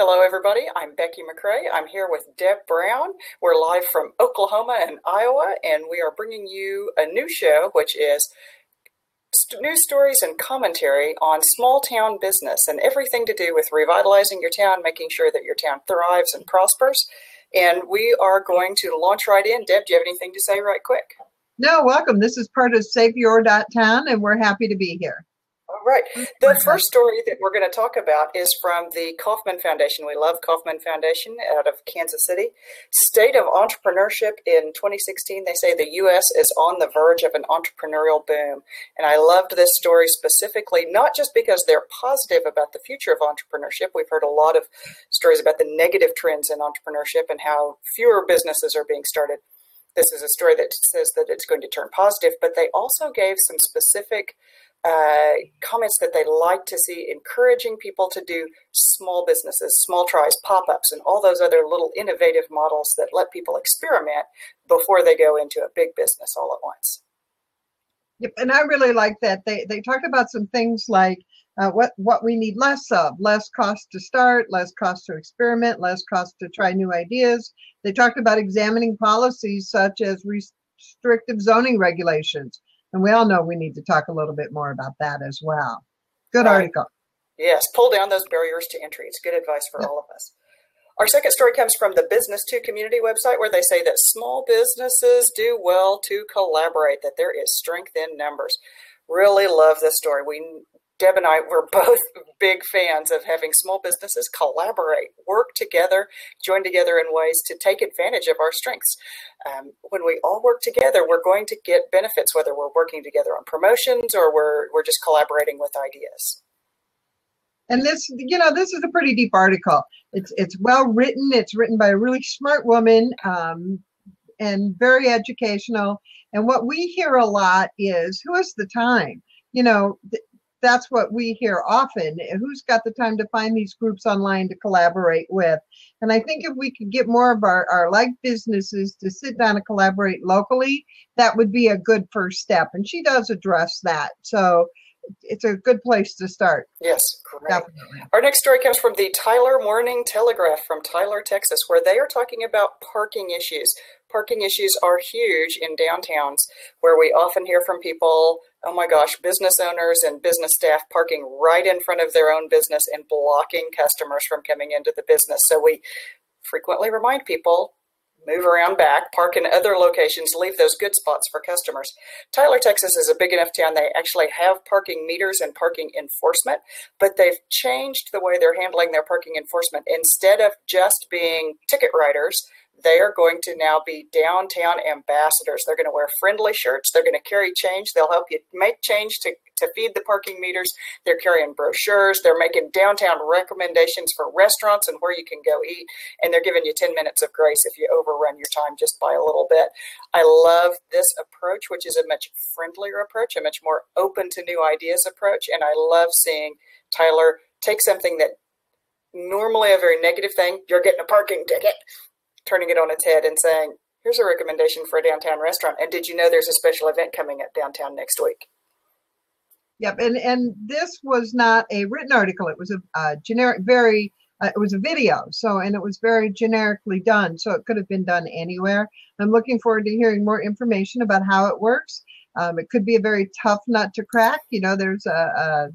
Hello, everybody. I'm Becky McCray. I'm here with Deb Brown. We're live from Oklahoma and Iowa, and we are bringing you a new show, which is news stories and commentary on small town business and everything to do with revitalizing your town, making sure that your town thrives and prospers. And we are going to launch right in. Deb, do you have anything to say right quick? No, welcome. This is part of Save Your Town, and we're happy to be here. Right. Mm-hmm. The first story that we're going to talk about is from the Kauffman Foundation. We love Kauffman Foundation out of Kansas City. State of Entrepreneurship in 2016, they say the U.S. is on the verge of an entrepreneurial boom. And I loved this story specifically, not just because they're positive about the future of entrepreneurship. We've heard a lot of stories about the negative trends in entrepreneurship and how fewer businesses are being started. This is a story that says that it's going to turn positive, but they also gave some specific uh, comments that they like to see encouraging people to do small businesses, small tries, pop ups, and all those other little innovative models that let people experiment before they go into a big business all at once. Yep, and I really like that. They they talked about some things like uh, what what we need less of, less cost to start, less cost to experiment, less cost to try new ideas. They talked about examining policies such as restrictive zoning regulations, and we all know we need to talk a little bit more about that as well. Good right. article. Yes, pull down those barriers to entry. It's good advice for all of us. Our second story comes from the Business to community website where they say that small businesses do well to collaborate, that there is strength in numbers. Really love this story. We Deb and I were both big fans of having small businesses collaborate, work together, join together in ways to take advantage of our strengths. Um, when we all work together, we're going to get benefits, whether we're working together on promotions or we're, we're just collaborating with ideas. And this, you know, this is a pretty deep article. It's it's well written. It's written by a really smart woman, um, and very educational. And what we hear a lot is, who has the time? You know, that's what we hear often. Who's got the time to find these groups online to collaborate with? And I think if we could get more of our, our like businesses to sit down and collaborate locally, that would be a good first step. And she does address that. So it's a good place to start. Yes, great. Definitely. Our next story comes from the Tyler Morning Telegraph from Tyler, Texas, where they are talking about parking issues. Parking issues are huge in downtowns, where we often hear from people, oh my gosh, business owners and business staff parking right in front of their own business and blocking customers from coming into the business. So we frequently remind people move around back, park in other locations, leave those good spots for customers. Tyler, Texas is a big enough town. They actually have parking meters and parking enforcement, but they've changed the way they're handling their parking enforcement. Instead of just being ticket writers, they are going to now be downtown ambassadors. They're going to wear friendly shirts. They're going to carry change. They'll help you make change to, to feed the parking meters. They're carrying brochures. They're making downtown recommendations for restaurants and where you can go eat. And they're giving you 10 minutes of grace if you overrun your time just by a little bit. I love this approach, which is a much friendlier approach, a much more open to new ideas approach. And I love seeing Tyler take something that normally a very negative thing, you're getting a parking ticket turning it on its head and saying, here's a recommendation for a downtown restaurant. And did you know there's a special event coming at downtown next week? Yep, and and this was not a written article. It was a, a generic, very. Uh, it was a video, so and it was very generically done, so it could have been done anywhere. I'm looking forward to hearing more information about how it works. Um, it could be a very tough nut to crack. You know, there's a, a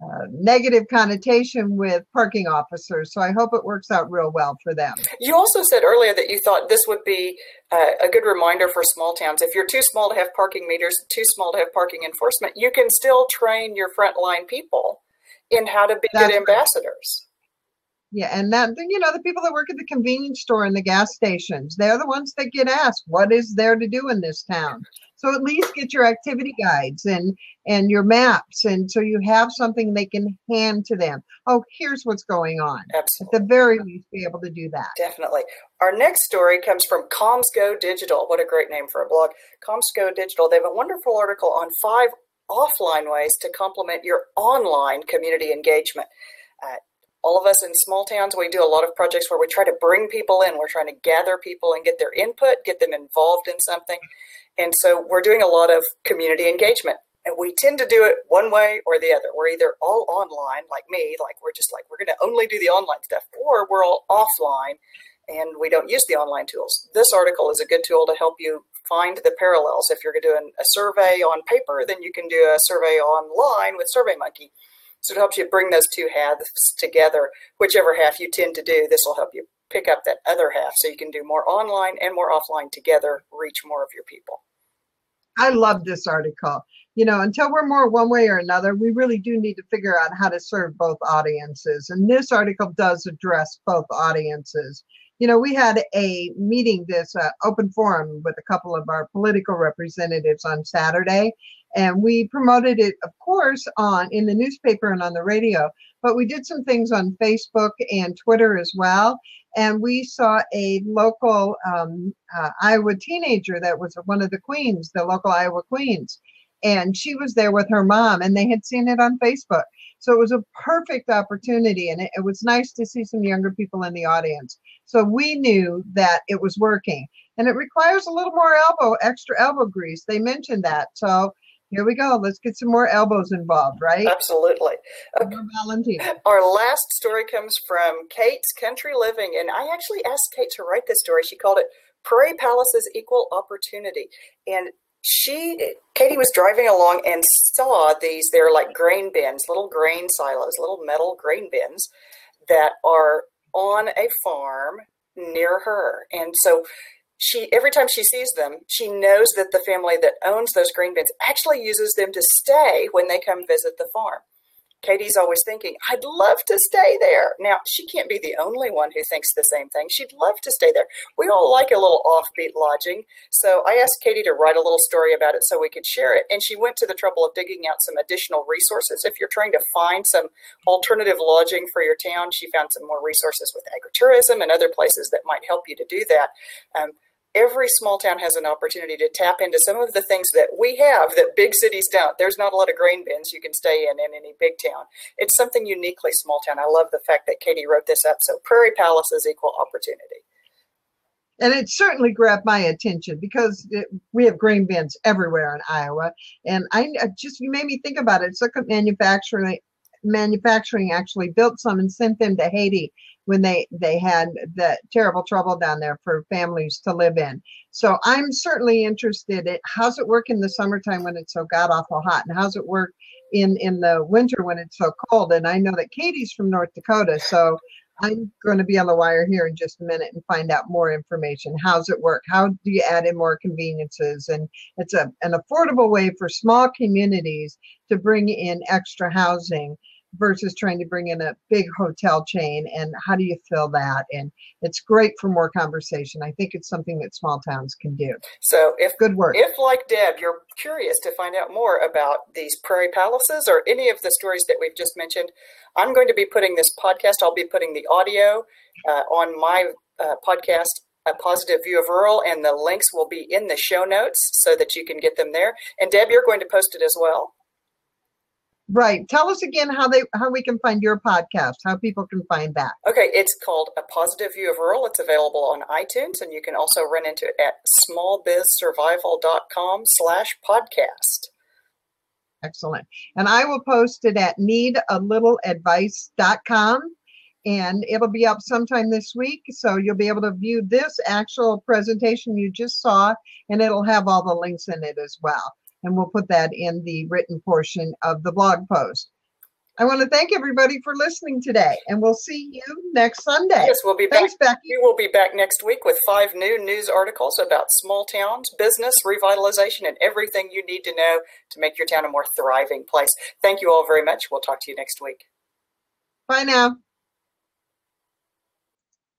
uh, negative connotation with parking officers. So I hope it works out real well for them. You also said earlier that you thought this would be uh, a good reminder for small towns. If you're too small to have parking meters, too small to have parking enforcement, you can still train your frontline people in how to be That's good ambassadors. Yeah, and that you know the people that work at the convenience store and the gas stations, they're the ones that get asked, "What is there to do in this town?" So at least get your activity guides and and your maps, and so you have something they can hand to them. Oh, here's what's going on. Absolutely. At the very least, be able to do that. Definitely. Our next story comes from CommsGo Digital. What a great name for a blog. CommsGo Digital. They have a wonderful article on five offline ways to complement your online community engagement. Uh, all of us in small towns, we do a lot of projects where we try to bring people in. We're trying to gather people and get their input, get them involved in something. And so we're doing a lot of community engagement. And we tend to do it one way or the other. We're either all online, like me, like we're just like, we're going to only do the online stuff, or we're all offline and we don't use the online tools. This article is a good tool to help you find the parallels. If you're doing a survey on paper, then you can do a survey online with SurveyMonkey. So it helps you bring those two halves together. Whichever half you tend to do, this will help you pick up that other half so you can do more online and more offline together, reach more of your people. I love this article. You know, until we're more one way or another, we really do need to figure out how to serve both audiences. And this article does address both audiences you know, we had a meeting, this uh, open forum with a couple of our political representatives on Saturday, and we promoted it, of course, on in the newspaper and on the radio. But we did some things on Facebook and Twitter as well. And we saw a local um, uh, Iowa teenager that was one of the queens, the local Iowa queens. And she was there with her mom, and they had seen it on Facebook. So it was a perfect opportunity, and it, it was nice to see some younger people in the audience. So we knew that it was working. And it requires a little more elbow, extra elbow grease. They mentioned that. So here we go. Let's get some more elbows involved, right? Absolutely. Okay. Our last story comes from Kate's Country Living. And I actually asked Kate to write this story. She called it Prairie Palaces Equal Opportunity. And she, Katie was driving along and saw these, they're like grain bins, little grain silos, little metal grain bins that are on a farm near her. And so she every time she sees them, she knows that the family that owns those green bins actually uses them to stay when they come visit the farm. Katie's always thinking, I'd love to stay there. Now, she can't be the only one who thinks the same thing. She'd love to stay there. We all like a little offbeat lodging. So I asked Katie to write a little story about it so we could share it. And she went to the trouble of digging out some additional resources. If you're trying to find some alternative lodging for your town, she found some more resources with agritourism and other places that might help you to do that. Um, every small town has an opportunity to tap into some of the things that we have that big cities don't. There's not a lot of grain bins you can stay in in any big town. It's something uniquely small town. I love the fact that Katie wrote this up. So Prairie Palaces equal opportunity. And it certainly grabbed my attention because it, we have grain bins everywhere in Iowa. And I just, you made me think about it. It's like a manufacturing manufacturing actually built some and sent them to Haiti when they they had the terrible trouble down there for families to live in. So I'm certainly interested in how's it work in the summertime when it's so god awful hot, and how's it work in in the winter when it's so cold. And I know that Katie's from North Dakota, so I'm going to be on the wire here in just a minute and find out more information. How's it work? How do you add in more conveniences? And it's a, an affordable way for small communities to bring in extra housing versus trying to bring in a big hotel chain and how do you fill that? And it's great for more conversation. I think it's something that small towns can do. So if good work. if like deb you're curious to find out more about these prairie palaces or any of the stories that we've just mentioned i'm going to be putting this podcast i'll be putting the audio uh, on my uh, podcast a positive view of rural and the links will be in the show notes so that you can get them there. And deb you're going to post it as well Right. Tell us again how they how we can find your podcast, how people can find that. Okay, it's called A Positive View of Rural. It's available on iTunes, and you can also run into it at smallbizsurvival.com slash podcast. Excellent. And I will post it at needalittleadvice.com and it'll be up sometime this week. So you'll be able to view this actual presentation you just saw, and it'll have all the links in it as well and we'll put that in the written portion of the blog post. I want to thank everybody for listening today, and we'll see you next Sunday. Yes, we'll be Thanks, back. Becky. We will be back next week with five new news articles about small towns, business, revitalization, and everything you need to know to make your town a more thriving place. Thank you all very much. We'll talk to you next week. Bye now.